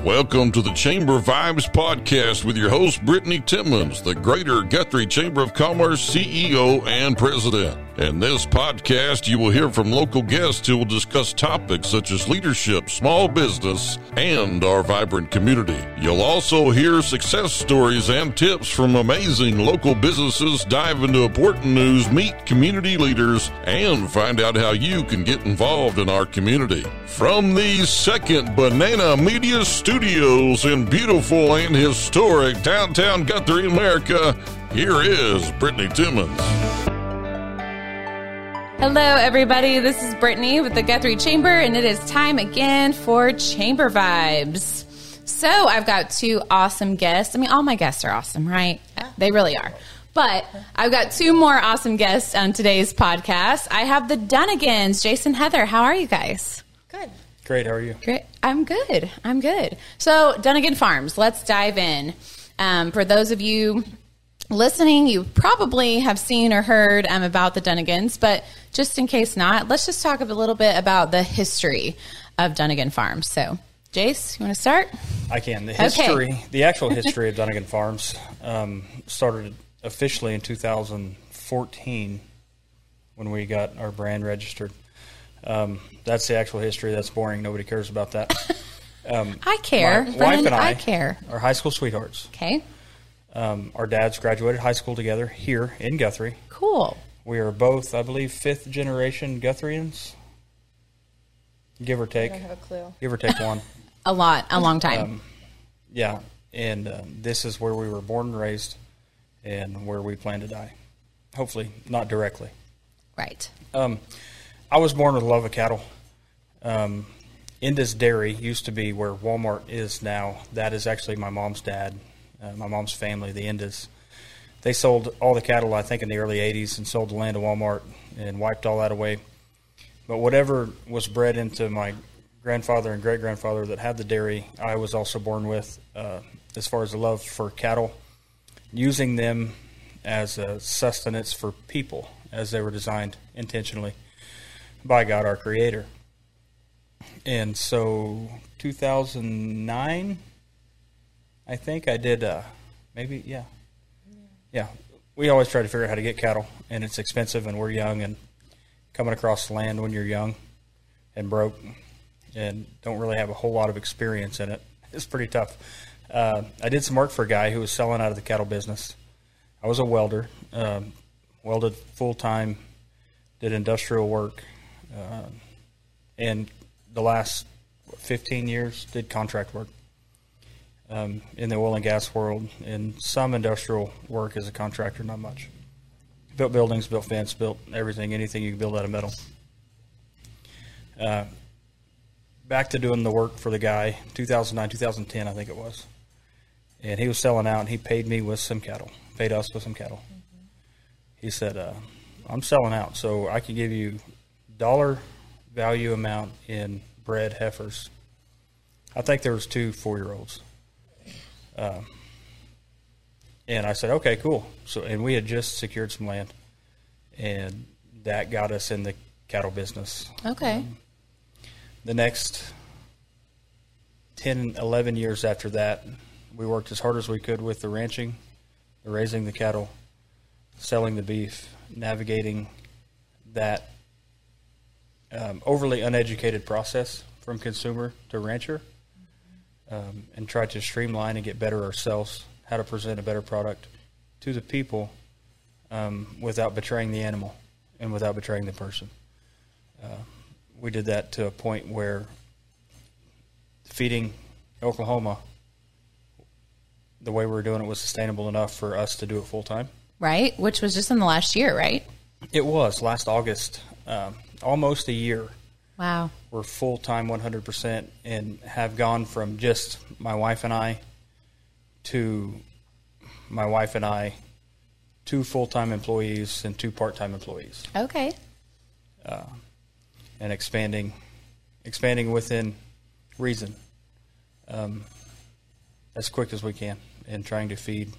Welcome to the Chamber Vibes podcast with your host, Brittany Timmons, the Greater Guthrie Chamber of Commerce CEO and President. In this podcast, you will hear from local guests who will discuss topics such as leadership, small business, and our vibrant community. You'll also hear success stories and tips from amazing local businesses, dive into important news, meet community leaders, and find out how you can get involved in our community. From the second Banana Media Studios in beautiful and historic downtown Guthrie, America, here is Brittany Timmons. Hello, everybody. This is Brittany with the Guthrie Chamber, and it is time again for Chamber Vibes. So, I've got two awesome guests. I mean, all my guests are awesome, right? They really are. But I've got two more awesome guests on today's podcast. I have the Dunagans, Jason Heather. How are you guys? Great. How are you? Great. I'm good. I'm good. So, Dunagan Farms, let's dive in. Um, for those of you listening, you probably have seen or heard um, about the Dunagans, but just in case not, let's just talk a little bit about the history of Dunagan Farms. So, Jace, you want to start? I can. The history, the actual history of Dunagan Farms um, started officially in 2014 when we got our brand registered. Um, that's the actual history. That's boring. Nobody cares about that. Um, I care. My Brennan, wife and I, I care. are high school sweethearts. Okay. Um, our dads graduated high school together here in Guthrie. Cool. We are both, I believe, fifth generation Guthrians, give or I take. don't have a clue. Give or take one. A lot, a long time. Um, yeah, and um, this is where we were born and raised, and where we plan to die. Hopefully, not directly. right. Um, I was born with a love of cattle. Um, Indus Dairy used to be where Walmart is now. That is actually my mom's dad, uh, my mom's family, the Indus. They sold all the cattle, I think, in the early 80s and sold the land to Walmart and wiped all that away. But whatever was bred into my grandfather and great grandfather that had the dairy, I was also born with uh, as far as the love for cattle, using them as a sustenance for people as they were designed intentionally by God our Creator. And so, 2009, I think I did, uh, maybe, yeah. Yeah. We always try to figure out how to get cattle, and it's expensive, and we're young, and coming across land when you're young and broke and don't really have a whole lot of experience in it. It's pretty tough. Uh, I did some work for a guy who was selling out of the cattle business. I was a welder, um, welded full time, did industrial work, uh, and the last 15 years did contract work um, in the oil and gas world and some industrial work as a contractor, not much. Built buildings, built fence, built everything, anything you can build out of metal. Uh, back to doing the work for the guy, 2009, 2010, I think it was. And he was selling out, and he paid me with some cattle, paid us with some cattle. He said, uh, I'm selling out, so I can give you dollar value amount in bred heifers. I think there was two four-year-olds. Um, and I said, okay, cool. So, and we had just secured some land, and that got us in the cattle business. Okay. The next 10, 11 years after that, we worked as hard as we could with the ranching, the raising the cattle, selling the beef, navigating that um, overly uneducated process from consumer to rancher, um, and tried to streamline and get better ourselves, how to present a better product to the people um, without betraying the animal and without betraying the person. Uh, we did that to a point where feeding Oklahoma, the way we were doing it was sustainable enough for us to do it full time. Right. Which was just in the last year, right? It was last August, um, almost a year. Wow. We're full time 100% and have gone from just my wife and I to my wife and I, two full time employees and two part time employees. Okay. and expanding, expanding within reason, um, as quick as we can, and trying to feed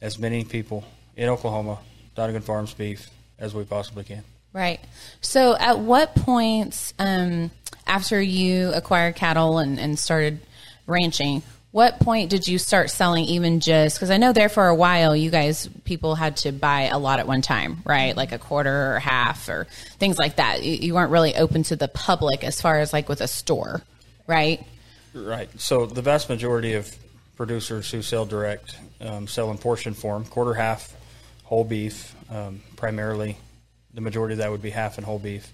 as many people in Oklahoma, Dunagan Farms beef, as we possibly can. Right. So, at what points um, after you acquired cattle and, and started ranching. What point did you start selling even just because I know there for a while you guys people had to buy a lot at one time, right? Like a quarter or half or things like that. You, you weren't really open to the public as far as like with a store, right? Right. So the vast majority of producers who sell direct um, sell in portion form, quarter half, whole beef, um, primarily. The majority of that would be half and whole beef,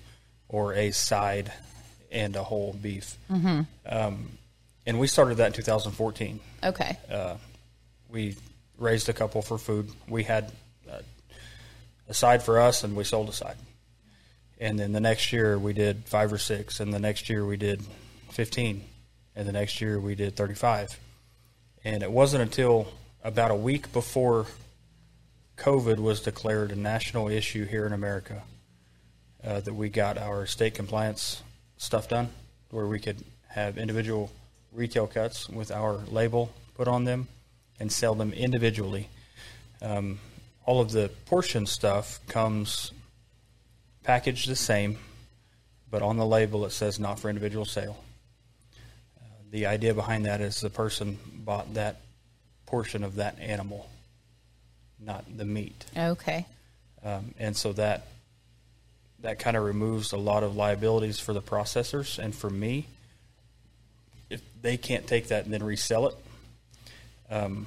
or a side and a whole beef. Mm-hmm. Um, and we started that in 2014. Okay. Uh, we raised a couple for food. We had uh, a side for us, and we sold a side. And then the next year we did five or six, and the next year we did 15, and the next year we did 35. And it wasn't until about a week before COVID was declared a national issue here in America uh, that we got our state compliance stuff done, where we could have individual retail cuts with our label put on them and sell them individually. Um, all of the portion stuff comes packaged the same, but on the label it says not for individual sale. Uh, the idea behind that is the person bought that portion of that animal, not the meat. Okay. Um, and so that that kind of removes a lot of liabilities for the processors and for me. If they can't take that and then resell it, um,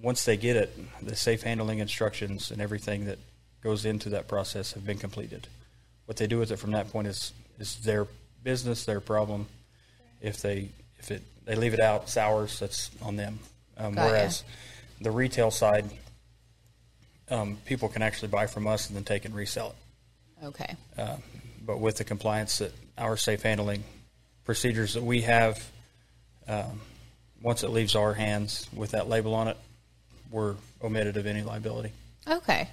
once they get it, the safe handling instructions and everything that goes into that process have been completed. What they do with it from that point is is their business, their problem. If they if it they leave it out, it's ours. That's on them. Um, Got ya. The retail side, um, people can actually buy from us and then take and resell it. Okay. Uh, but with the compliance that our safe handling procedures that we have, um, once it leaves our hands with that label on it, we're omitted of any liability. Okay.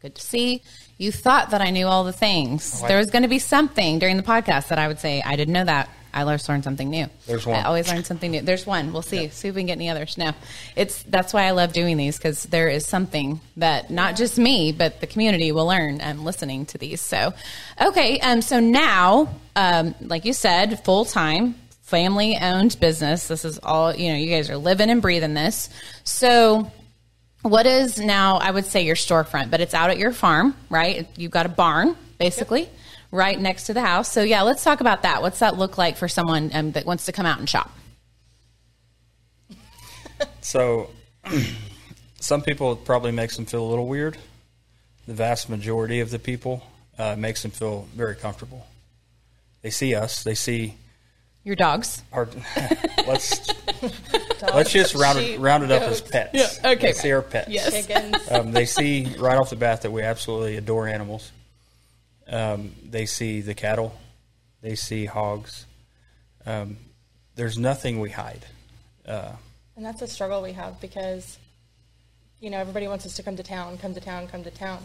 Good to see. You thought that I knew all the things. Oh, there was going to be something during the podcast that I would say, I didn't know that. I always learn something new. There's one. I always learn something new. There's one. We'll see. See if we can get any others. No, it's that's why I love doing these because there is something that not just me but the community will learn um, listening to these. So, okay. Um. So now, um, like you said, full time family owned business. This is all you know. You guys are living and breathing this. So what is now i would say your storefront but it's out at your farm right you've got a barn basically right next to the house so yeah let's talk about that what's that look like for someone um, that wants to come out and shop So, some people probably makes them feel a little weird. The vast majority of the people uh, makes them feel very comfortable. They see us. They see your dogs our. let's let's just round it round it up as pets. Yeah, okay, They see our pets. Yes. um, they see right off the bat that we absolutely adore animals. Um, they see the cattle, they see hogs. Um, there's nothing we hide. Uh, And that's a struggle we have because, you know, everybody wants us to come to town, come to town, come to town.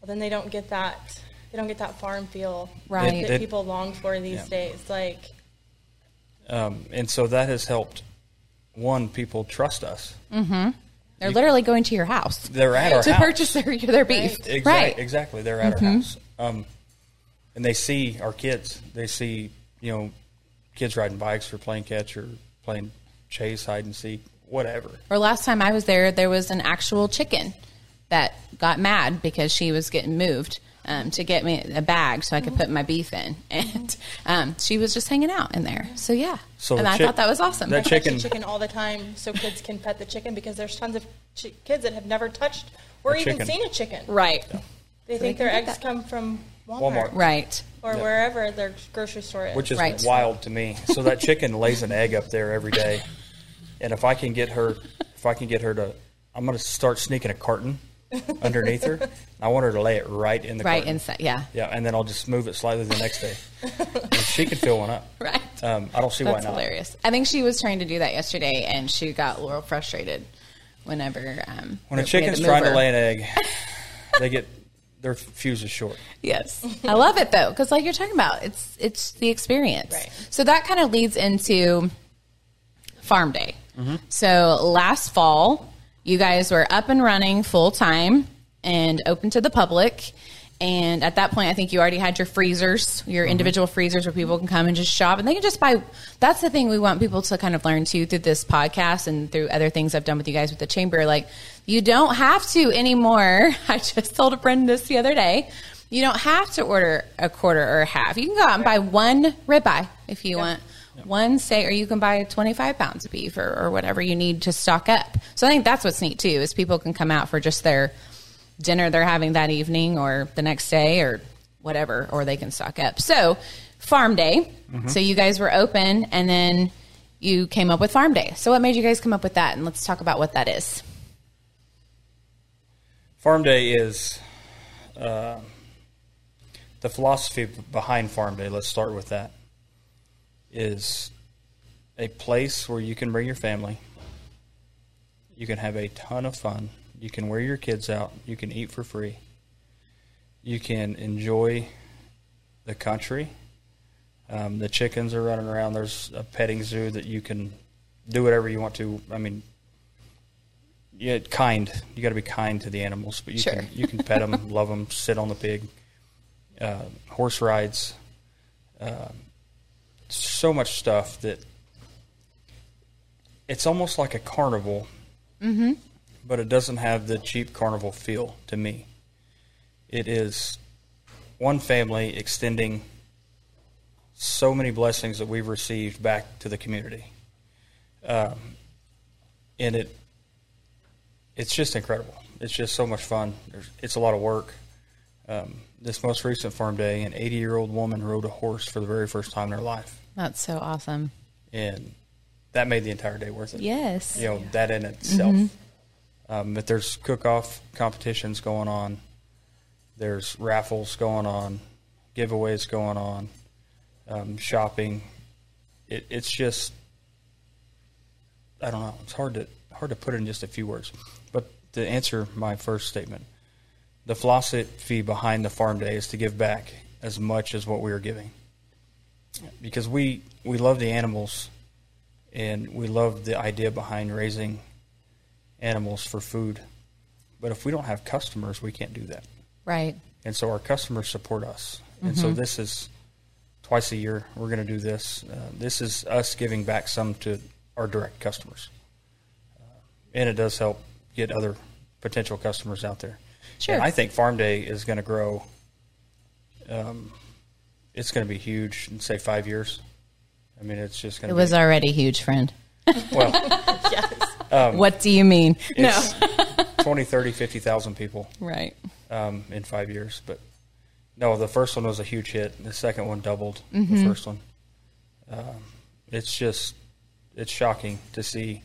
Well, then they don't get that. They don't get that farm feel Right. that It- it- people long for these Yeah. days. Like, um, and so that has helped. One, people trust us. they're literally going to your house They're at our house. to house. purchase their, their beef Exactly. right Exactly. They're at our house. Um, and they see our kids. They see, you know, kids riding bikes or playing catch or playing chase, hide and seek, whatever. Or last time I was there, there was an actual chicken that got mad because she was getting moved um, to get me a bag so I could put my beef in, and um, she was just hanging out in there. So yeah, So and I chick- thought that was awesome. that I touch chicken- chicken all the time so kids can pet the chicken because there's tons of chi- kids that have never touched or even chicken. seen a chicken. right, They they think can their eggs that. come from Walmart, Walmart. right. or Yeah. wherever their grocery store is. which is Right. wild to me. So that chicken lays an egg up there every day, and if I can get her, if I can get her to, I'm going to start sneaking a carton underneath her. I want her to lay it right in the Right carton. inside, yeah, Yeah, and then I'll just move it slightly the next day. and she can fill one up. right. Um, I don't see That's why not. hilarious. I think she was trying to do that yesterday, and she got a little frustrated whenever um, When a we had chicken's move trying to lay an egg, they get their fuse is short. Yes, I love it though because like you're talking about, it's it's the experience. Right. So that kind of leads into Farm Day. Mm-hmm. So last fall, you guys were up and running full time and open to the public. And at that point, I think you already had your freezers, your individual freezers where people can come and just shop and they can just buy. That's the thing we want people to kind of learn too through this podcast and through other things I've done with you guys with the chamber. Like, you don't have to anymore. I just told a friend this the other day. You don't have to order a quarter or a half. You can go out and buy one ribeye if you want one steak, or you can buy 25 pounds of beef or, or whatever you need to stock up. So I think that's what's neat too, is people can come out for just their dinner they're having that evening or the next day or whatever, or they can stock up. So, farm day. Mm-hmm. So, you guys were open and then you came up with farm day. So, what made you guys come up with that? And let's talk about what that is. Farm Day is uh, the philosophy behind Farm Day. Let's start with that. Is a place where you can bring your family. You can have a ton of fun. You can wear your kids out. You can eat for free. You can enjoy the country. Um, the chickens are running around. There's a petting zoo that you can do whatever you want to. I mean, yeah, kind. You got to be kind to the animals, but you Sure. can you can pet them, love them, sit on the pig, uh, horse rides, uh, so much stuff that it's almost like a carnival, mm-hmm. but it doesn't have the cheap carnival feel to me. It is one family extending so many blessings that we've received back to the community, um, and it it's just incredible. It's just so much fun. There's, it's a lot of work. Um, this most recent farm day, an 80 year old woman rode a horse for the very first time in her life, That's so awesome. and that made the entire day worth it. Yes. You know that in itself. Um, but there's cook off competitions going on. There's raffles going on, giveaways going on, um, shopping. It, it's just I don't know. It's hard to hard to put it in just a few words. To answer my first statement, the philosophy behind the farm day is to give back as much as what we are giving, because we we love the animals, and we love the idea behind raising animals for food. But if we don't have customers, we can't do that. Right. And so our customers support us. And so this is twice a year we're going to do this. Uh, this is us giving back some to our direct customers. Uh, and it does help get other potential customers out there. Sure. And I think Farm Day is going to grow. Um, it's going to be huge in, say, five years. I mean, it's just going to It was be. already huge, friend. well, yes. what do you mean? it's 20, 30, 50,000 people. Right. um, in five years. But no, the first one was a huge hit. The second one doubled the first one. Um, it's just it's shocking to see,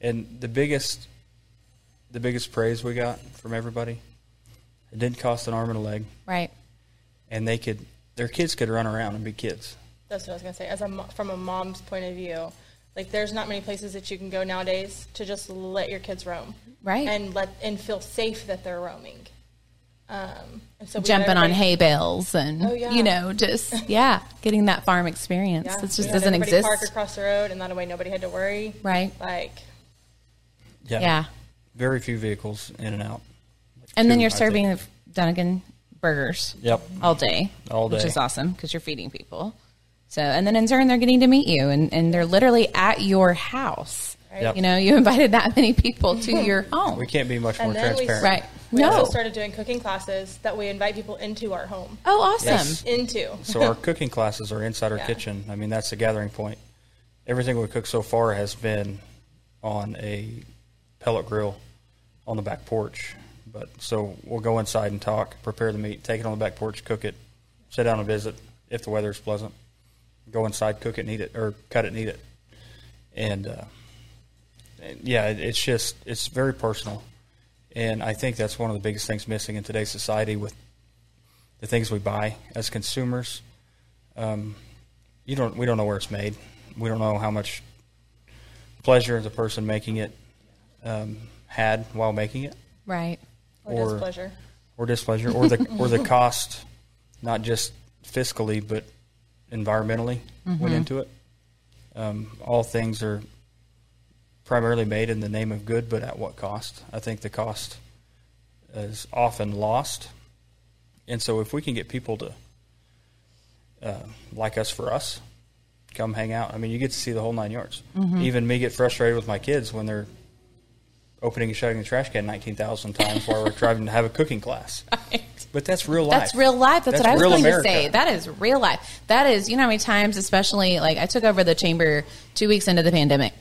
and the biggest the biggest praise we got from everybody. It didn't cost an arm and a leg, Right. and they could their kids could run around and be kids. That's what I was gonna say. As a from a mom's point of view, like there's not many places that you can go nowadays to just let your kids roam, Right. And let and feel safe that they're roaming. Um, and so we Jumping on hay bales and, Oh, yeah. you know, just, yeah, getting that farm experience. Yeah, It just had doesn't exist. Park across the road, and that way nobody had to worry. Right. Like yeah. Yeah. Very few vehicles in and out. And then you're I serving think. Dunagan burgers Yep. all day. All Which day. is awesome because you're feeding people. So, and then in turn, they're getting to meet you and, and they're literally at your house. Yep. You know, you invited that many people to your home. We can't be much more And then we- transparent. Right. we No. also started doing cooking classes that we invite people into our home. Oh, awesome. Yes. Into So our cooking classes are inside our Yeah. kitchen. I mean, that's the gathering point. Everything we cook so far has been on a pellet grill on the back porch. But so we'll go inside and talk, prepare the meat, take it on the back porch, cook it, sit down and visit if the weather's pleasant. Go inside, cook it, and eat it, or cut it and eat it. And, uh, and yeah, it, it's just it's very personal, and I think that's one of the biggest things missing in today's society with the things we buy as consumers. Um, you don't. We don't know where it's made. We don't know how much pleasure the person making it um, had while making it, Right. or, Or- displeasure. or displeasure, or the or the cost, not just fiscally but environmentally went into it. Um, all things are primarily made in the name of good, but at what cost? I think the cost is often lost And so if we can get people to uh, like us for us, come hang out. I mean, you get to see the whole nine yards. Even me get frustrated with my kids when they're opening and shutting the trash can 19,000 times while we're driving to have a cooking class. But that's real life. That's real life. That's, what I was going America. to say. That is real life. That is, you know how many times, especially like I took over the chamber two weeks into the pandemic.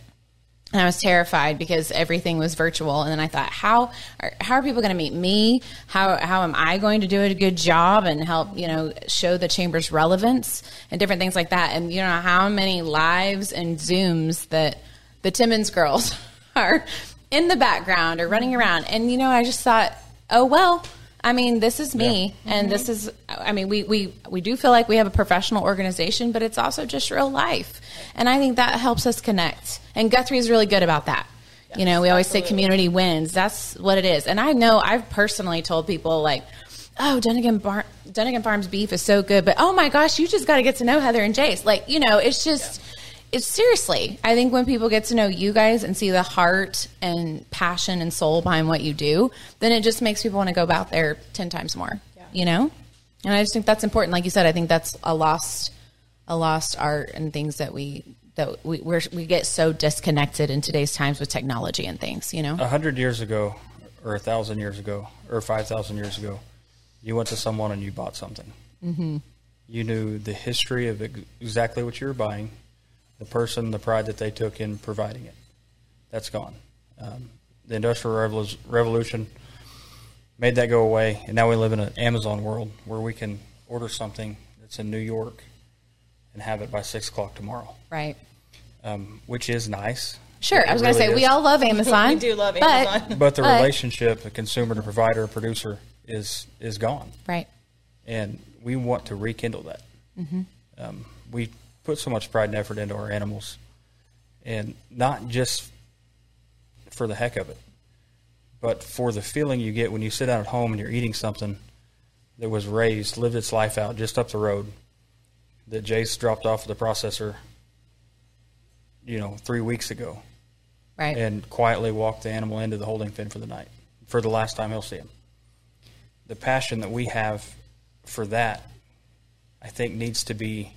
And I was terrified because everything was virtual. And then I thought, how are, how are people going to meet me? How, how am I going to do a good job and help, you know, show the chamber's relevance and different things like that? And, you know, how many lives and Zooms that the Timmons girls are in the background or running around. And, you know, I just thought, oh, well, I mean, this is me, and mm-hmm. this is. I mean, we, we we do feel like we have a professional organization, but it's also just real life, and I think that helps us connect. And Guthrie is really good about that. you know, we always say community wins. That's what it is. And I know I've personally told people like, "Oh, Dunagan Bar- Dunagan Farms beef is so good," but oh my gosh, you just got to get to know Heather and Jace. Like, you know, it's just. It's seriously. I think when people get to know you guys and see the heart and passion and soul behind what you do, then it just makes people want to go out there ten times more. You know, and I just think that's important. Like you said, I think that's a lost, a lost art and things that we that we we're, we get so disconnected in today's times with technology and things. You know, A hundred years ago, or a thousand years ago, or five thousand years ago, you went to someone and you bought something. Mm-hmm. You knew the history of exactly what you were buying, the person, the pride that they took in providing it. That's gone. Um, the Industrial Revolution made that go away, and now we live in an Amazon world where we can order something that's in New York and have it by six o'clock tomorrow, right? um, which is nice. Sure. I was It going to really say we all love Amazon. We do love but- Amazon. But the But- relationship, the consumer to provider, producer, is is gone, Right. and we want to rekindle that. Mm-hmm. Um, we put so much pride and effort into our animals, and not just for the heck of it, but for the feeling you get when you sit down at home and you're eating something that was raised, lived its life out just up the road, that Jace dropped off the processor, you know, three weeks ago Right. and quietly walked the animal into the holding pen for the night for the last time he'll see him. The passion that we have for that, I think, needs to be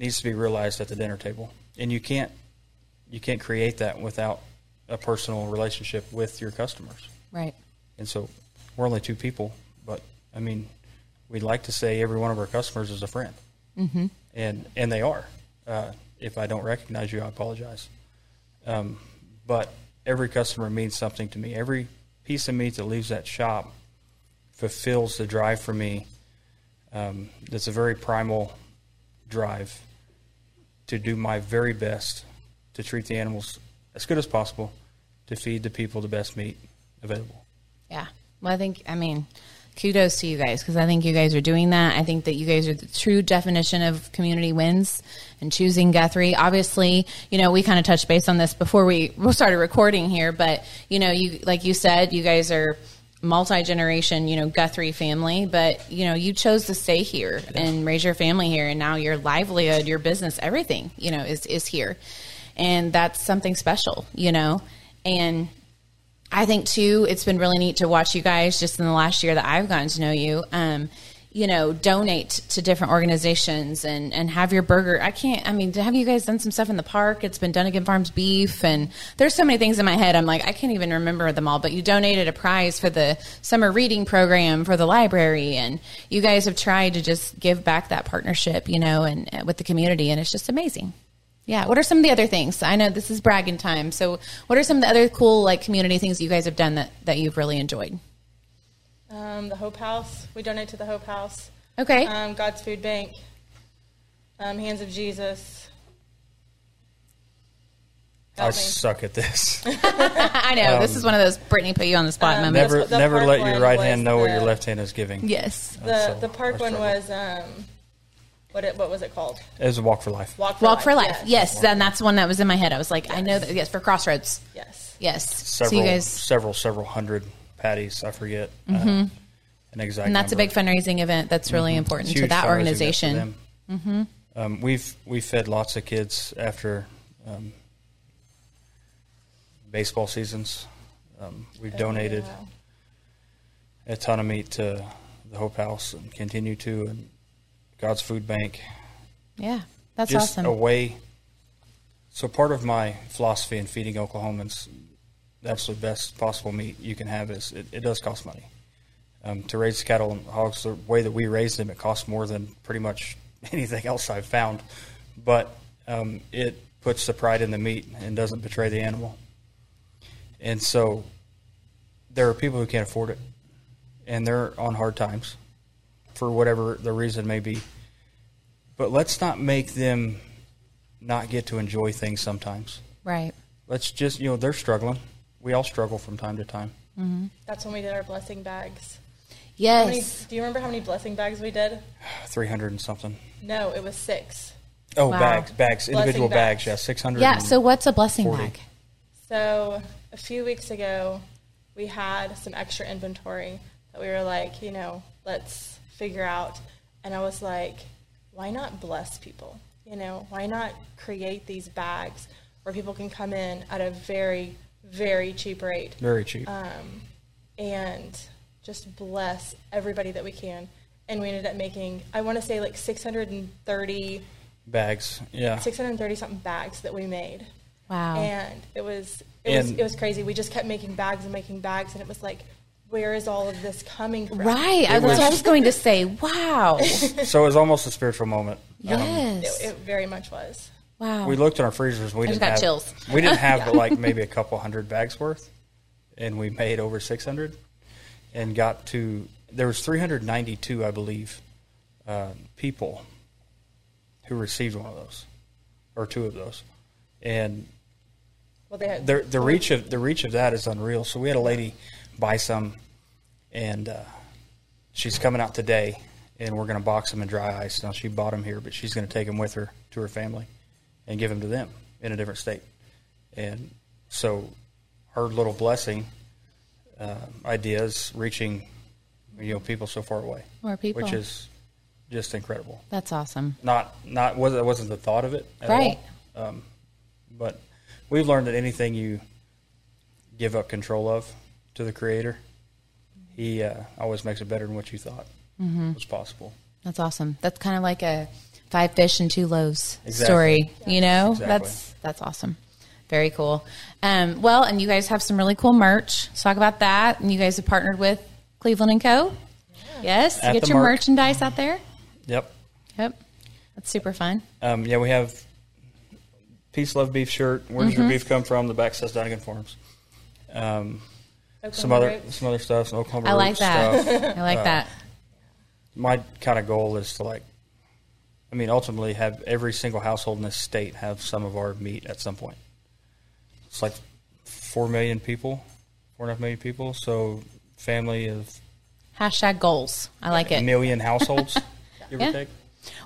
needs to be realized at the dinner table, and you can't you can't create that without a personal relationship with your customers. right. And so, we're only two people, but I mean, we'd like to say every one of our customers is a friend, mm-hmm. and and they are. Uh, if I don't recognize you, I apologize. Um, but every customer means something to me. Every piece of meat that leaves that shop fulfills the drive for me. Um, that's a very primal drive to do my very best to treat the animals as good as possible, to feed the people the best meat available. Yeah. Well, I think, I mean, kudos to you guys because I think you guys are doing that. I think that you guys are the true definition of community wins and choosing Guthrie. Obviously, you know, we kind of touched base on this before we started recording here, but, you know, you, like you said, you guys are multi generation, you know, Guthrie family, but, you know, you chose to stay here and raise your family here. And now your livelihood, your business, everything, you know, is, is here. And that's something special, you know, and I think too, it's been really neat to watch you guys just in the last year that I've gotten to know you. Um, you know, donate to different organizations and, and have your burger. I can't, I mean, have you guys done some stuff in the park? It's been Dunagan Farms beef and there's so many things in my head. I'm like, I can't even remember them all, but you donated a prize for the summer reading program for the library and you guys have tried to just give back that partnership, you know, and uh, with the community and it's just amazing. Yeah. What are some of the other things? I know this is bragging time. So, what are some of the other cool like community things you guys have done that that you've really enjoyed? Um, the Hope House. We donate to the Hope House. Okay. Um, God's Food Bank. Um, Hands of Jesus. I me. suck at this. I know this is one of those Brittany put you on the spot um, moments. never, the never park let your one right was hand know what the- your left hand is giving. yes. The So, the park I one struggle. was um, what it, what was it called? It was a walk for life. Walk for Walk Life. for life. Yes. Yes, and that's one that was in my head. I was like, I know that. Yes, for Crossroads. Yes. Yes. Several, so you guys, several, several hundred patties. I forget uh, an exact. and that's a big fundraising event. That's really important to that organization. them. Um, we've we fed lots of kids after um, baseball seasons. Um, we've donated Oh, Yeah. a ton of meat to the Hope House and continue to, and God's Food Bank. Yeah, that's just awesome. a way. So part of my philosophy in feeding Oklahomans the absolute best possible meat you can have is it, it does cost money. Um, to raise cattle and hogs the way that we raise them, it costs more than pretty much anything else I've found. But um, it puts the pride in the meat and doesn't betray the animal. And so there are people who can't afford it, and they're on hard times for whatever the reason may be. But let's not make them not get to enjoy things sometimes. right. Let's just, you know, they're struggling. We all struggle from time to time. Mm-hmm. That's when we did our blessing bags. How many, Yes. do you remember how many blessing bags we did? 300 and something. No, it was six. Oh, Wow. bags, bags, individual bags. bags. Yeah, 600. Yeah. So what's a blessing 40. bag? So a few weeks ago, we had some extra inventory that we were like, you know, let's figure out. And I was like, why not bless people? You know, why not create these bags where people can come in at a very, very cheap rate very cheap. Um, and just bless everybody that we can. And we ended up making, I want to say like 630, bags. Yeah. 630 something bags that we made. Wow. and it was it was it was crazy. We just kept making bags and making bags, and it was like, where is all of this coming from? right. I, that's what I was going to say. Wow. so it was almost a spiritual moment. yes. It, it very much was. Wow. We looked in our freezers. and We I just didn't got have chills. we didn't have but like maybe a couple hundred bags worth, and we made over 600, and got to there was 392, I believe, uh, people who received one of those, or two of those, and Well, they had the the reach of the reach of that is unreal. So we had a lady buy some, and uh, she's coming out today, and we're going to box them in dry ice. Now she bought them here, but she's going to take them with her to her family, and give them to them in a different state. And so, our little blessing uh, idea is reaching, you know, people so far away, More people. which is just incredible. That's awesome. Not not was that wasn't the thought of it at Right. all. Um, but we've learned that anything you give up control of to the creator, he uh, always makes it better than what you thought Mm-hmm. was possible. That's awesome. That's kind of like a five fish and two loaves Exactly. story. You know, Exactly. that's that's awesome. Very cool. Um, well, and you guys have some really cool merch. Let's talk about that. And you guys have partnered with Cleveland and Co. Yes, At get your Mark. merchandise out there. Yep. Yep, that's super fun. Um, yeah, we have peace, love, beef shirt. Where does Mm-hmm. your beef come from? The back says Dunagan Farms. Um, some other Roots. some other stuff. Some Oklahoma I like that. stuff. I like that. my kind of goal is to like i mean ultimately have every single household in this state have some of our meat at some point it's like four million people four and a half million people so family of Hashtag goals. I like a it. million households give Yeah. or take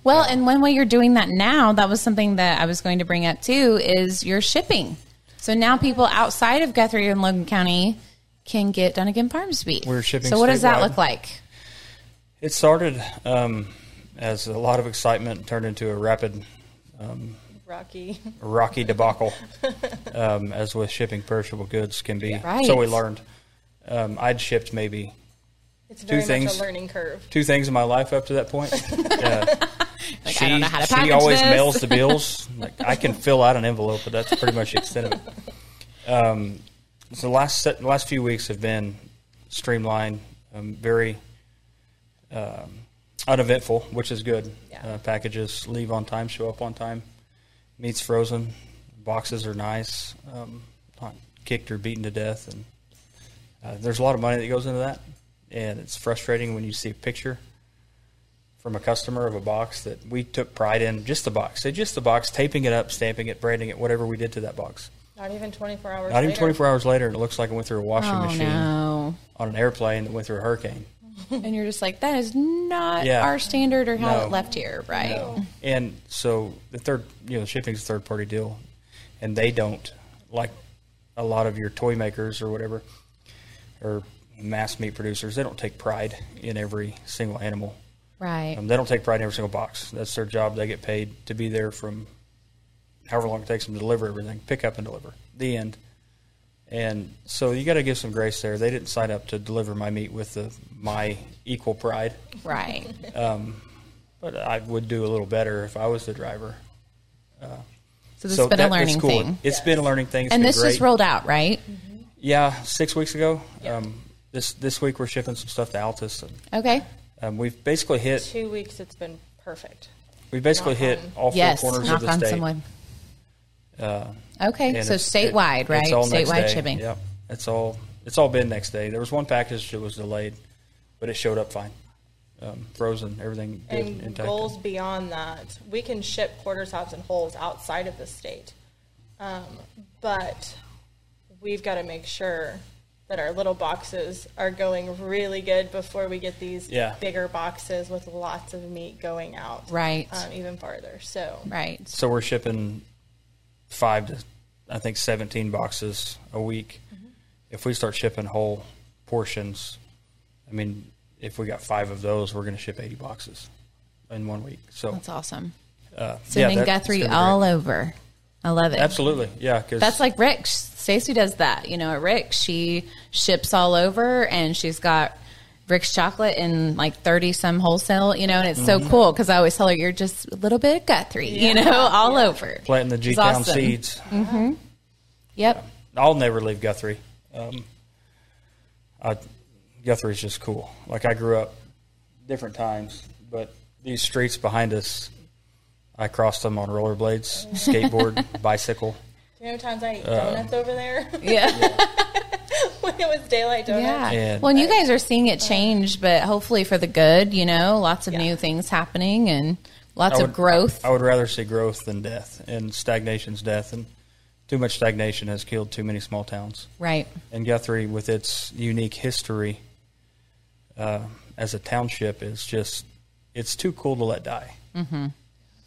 Well, and one way you're doing that now, that was something that I was going to bring up too, is your shipping. So now people outside of Guthrie and Logan County can get Dunagan Farms beef. We're shipping So what does that look like? it started um, as a lot of excitement turned into a rapid Rocky. rocky debacle, um, as with shipping perishable goods can be. Right. So we learned. Um, I'd shipped maybe It's very much things. a learning curve. two things in my life up to that point. Uh, Like, she I don't know how to she always this. mails the bills. Like I can fill out an envelope, but that's pretty much the extent of it. Um, so the last set, the last few weeks have been streamlined, um, very um, uneventful, which is good. Yeah. Uh, packages leave on time, show up on time. Meat's frozen, boxes are nice, um, not kicked or beaten to death, and uh, there's a lot of money that goes into that, and it's frustrating when you see a picture from a customer of a box that we took pride in, just the box, say just the box, taping it up, stamping it, branding it, whatever we did to that box. Not even 24 hours. Not even later. 24 hours later, and it looks like it went through a washing Oh machine no! on an airplane that went through a hurricane. And you're just like, that is not Yeah. our standard or how No. it left here, right? And so the third, you know, the shipping's a third party deal, and they don't like a lot of your toy makers or whatever, or mass meat producers. They don't take pride in every single animal. Right. Um, they don't take pride in every single box. That's their job. They get paid to be there from however long it takes them to deliver everything, pick up and deliver. The end. And so you got to give some grace there. They didn't sign up to deliver my meat with the, my equal pride, Right. but I would do a little better if I was the driver. So this has been that- a that's learning cool. thing. It's been a learning thing. It's And this great. just rolled out, right? Yeah, six weeks ago. Um, this this week we're shipping some stuff to Altus. And, Okay. um, we've basically hit Two weeks, it's been perfect. We've basically Knock hit on- all four Yes. corners Knock of the on state. some wood. Uh, Okay. So it's- statewide, it- right? It's all next statewide day. shipping. Yep. It's all it's all been next day. There was one package that was delayed, but it showed up fine, um, frozen, everything good, And intact. goals beyond that, we can ship quarter tops and wholes outside of the state. Um, but we've got to make sure that our little boxes are going really good before we get these Yeah. bigger boxes with lots of meat going out. Right. Um, even farther. So Right. So we're shipping five to I think seventeen boxes a week. Mm-hmm. If we start shipping whole portions, I mean, if we got five of those, we're going to ship eighty boxes in one week. So That's awesome. uh, Sending that- it's Guthrie all great. over. I love it. Absolutely, yeah. Because That's like Rick. Stacy does that. You know, at Rick, she ships all over, and she's got Rick's chocolate in like thirty some wholesale. You know, and it's Mm-hmm. so cool because I always tell her you're just a little bit of Guthrie. You know, all over planting the G Town awesome. seeds. Yep. I'll never leave Guthrie. Um, I, Guthrie's just cool. Like I grew up different times, but these streets behind us, I crossed them on rollerblades, skateboard, bicycle. Do you know times I ate Uh, donuts over there Yeah. when it was daylight donuts? Yeah. And- well, and you guys are seeing it change, but hopefully for the good. You know, lots of new things happening and lots I of would- growth. I would rather see growth than death, and stagnation's death, and too much stagnation has killed too many small towns. right. And Guthrie, with its unique history uh, as a township, is just it's too cool to let die. Mm-hmm.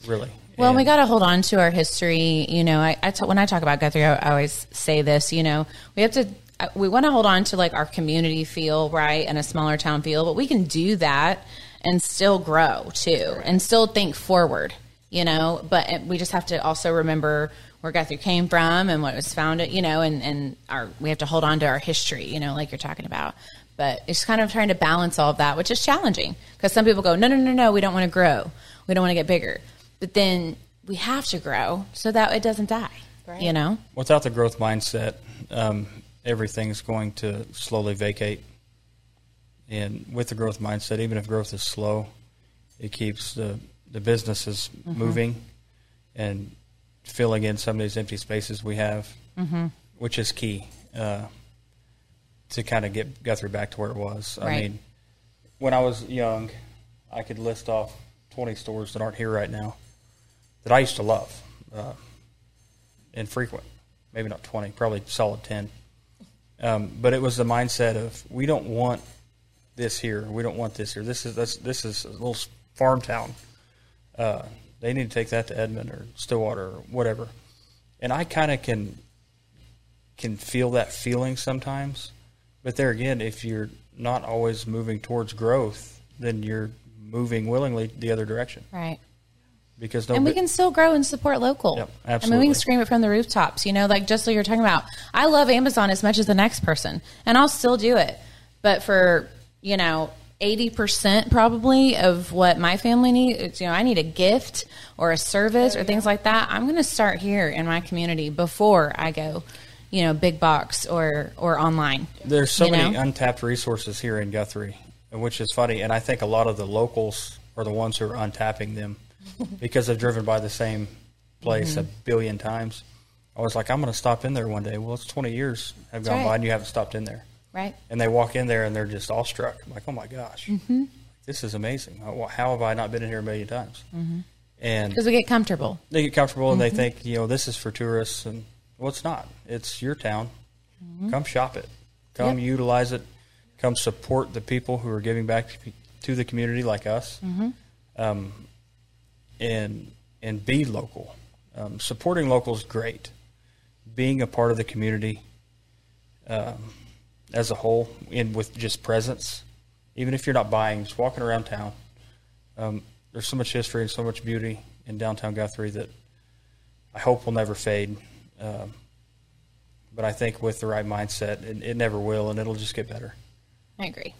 Really. Well, And- we got to hold on to our history. You know, I, I t- when I talk about Guthrie, I, I always say this. You know, we have to. uh, We want to hold on to like our community feel, right, and a smaller town feel, but we can do that and still grow too, and still think forward. You know, but we just have to also remember where Guthrie came from and what was founded. You know, and and our we have to hold on to our history. You know, like you're talking about. But it's kind of trying to balance all of that, which is challenging because some people go, no, no, no, no, we don't want to grow, we don't want to get bigger but then we have to grow so that it doesn't die. Right. You know, Without the growth mindset, um, everything's going to slowly vacate. And with the growth mindset, even if growth is slow, it keeps the, the businesses moving and filling in some of these empty spaces we have, which is key uh, to kind of get Guthrie back to where it was. I mean, when I was young, I could list off 20 stores that aren't here right now that I used to love. Uh, infrequent, maybe not 20, probably solid 10. Um, but it was the mindset of we don't want this here, we don't want this here. This is this, this is a little farm town. Uh, they need to take that to Edmond or Stillwater or whatever. And I kind of can can feel that feeling sometimes. But there again, if you're not always moving towards growth, then you're moving willingly the other direction right? Because and we can still grow and support local. Yep, I mean, we can scream it from the rooftops. You know, like just like you're talking about. I love Amazon as much as the next person, and I'll still do it. But for you know. 80% probably of what my family needs, you know, I need a gift or a service or things like that. I'm going to start here in my community before I go, you know, big box or or online. There's so many know? untapped resources here in Guthrie, which is funny, and I think a lot of the locals are the ones who are untapping them because they've driven by the same place Mm-hmm. a billion times. I was like, I'm going to stop in there one day. Well, it's 20 years have gone right. by and you haven't stopped in there. Right. And they walk in there and they're just awestruck. I'm like, oh my gosh, Mm-hmm. this is amazing. How, have I not been in here a million times? Mm-hmm. And Because we get comfortable. they get comfortable and Mm-hmm. they think, you know, this is for tourists, and well, it's not. It's your town. Come shop it. Come Mm-hmm. Yep. utilize it. Come support the people who are giving back to the community, like us, Mm-hmm. um, and and be local. Um, supporting local is great. Being a part of the community um, as a whole, and with just presence, even if you're not buying, just walking around town. Um, there's so much history and so much beauty in downtown Guthrie that I hope will never fade. Um, but I think with the right mindset, it, it never will, and it'll just get better. I agree.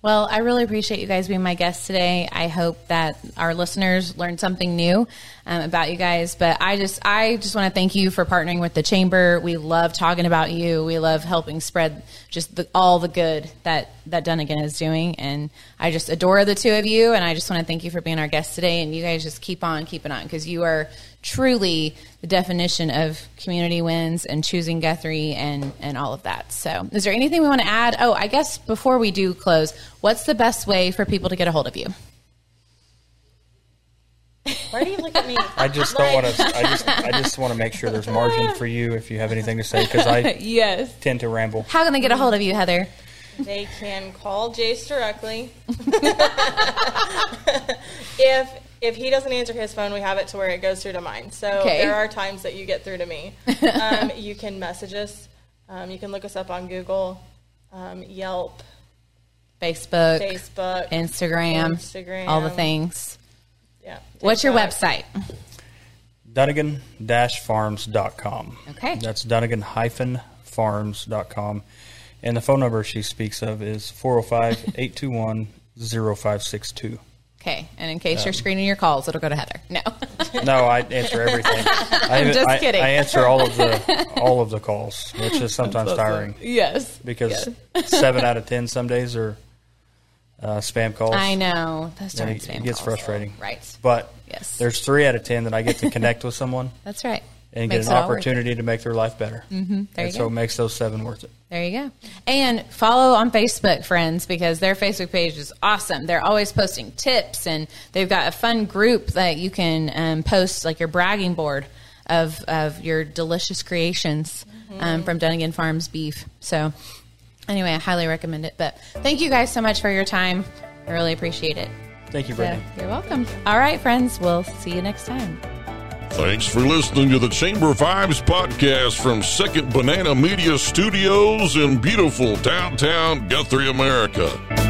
Well, I really appreciate you guys being my guests today. I hope that our listeners learned something new um, about you guys. But I just, I just want to thank you for partnering with the chamber. We love talking about you. We love helping spread just the, all the good that that Dunagan is doing, and I just adore the two of you. And I just want to thank you for being our guests today. And you guys just keep on keeping on because you are truly the definition of community wins and choosing Guthrie and, and all of that. So, is there anything we want to add? Oh, I guess before we do close, what's the best way for people to get a hold of you? Why do you look at me? I just don't want to. I just, I just want to make sure there's margin for you if you have anything to say, because I yes. tend to ramble. How can they get a hold of you, Heather? They can call Jace directly. if if he doesn't answer his phone, we have it to where it goes through to mine. So Okay. there are times that you get through to me. Um, you can message us. Um, you can look us up on Google, um, Yelp, Facebook, Facebook, Instagram, Instagram. all the things. Yeah. What's your website? Dunagan-farms.com. Okay. That's Dunagan-farms.com. And the phone number she speaks of is 405-821-0562. Okay, and in case you're screening your calls, it'll go to Heather. No, No, I answer everything. I, I'm just I, kidding. I answer all of the all of the calls, which is sometimes tiring yes, because Yes. seven out of ten some days are uh, spam calls. I know that's And darn it, spam it gets calls. frustrating. Right. But Yes. there's three out of ten that I get to connect with someone That's right. And Makes get an it all worth it. opportunity to make their life better. Mm-hmm. There and you so go. it makes those seven worth it. There you go. And follow on Facebook, friends, because their Facebook page is awesome. They're always posting tips, and they've got a fun group that you can um, post like your bragging board of of your delicious creations um, from Dunagan Farms beef. So, anyway, I highly recommend it. But thank you guys so much for your time. I really appreciate it. Thank you, So, Brittany. you're welcome. All right, friends. We'll see you next time. Thanks for listening to the Chamber Vibes podcast from Second Banana Media Studios in beautiful downtown Guthrie, America.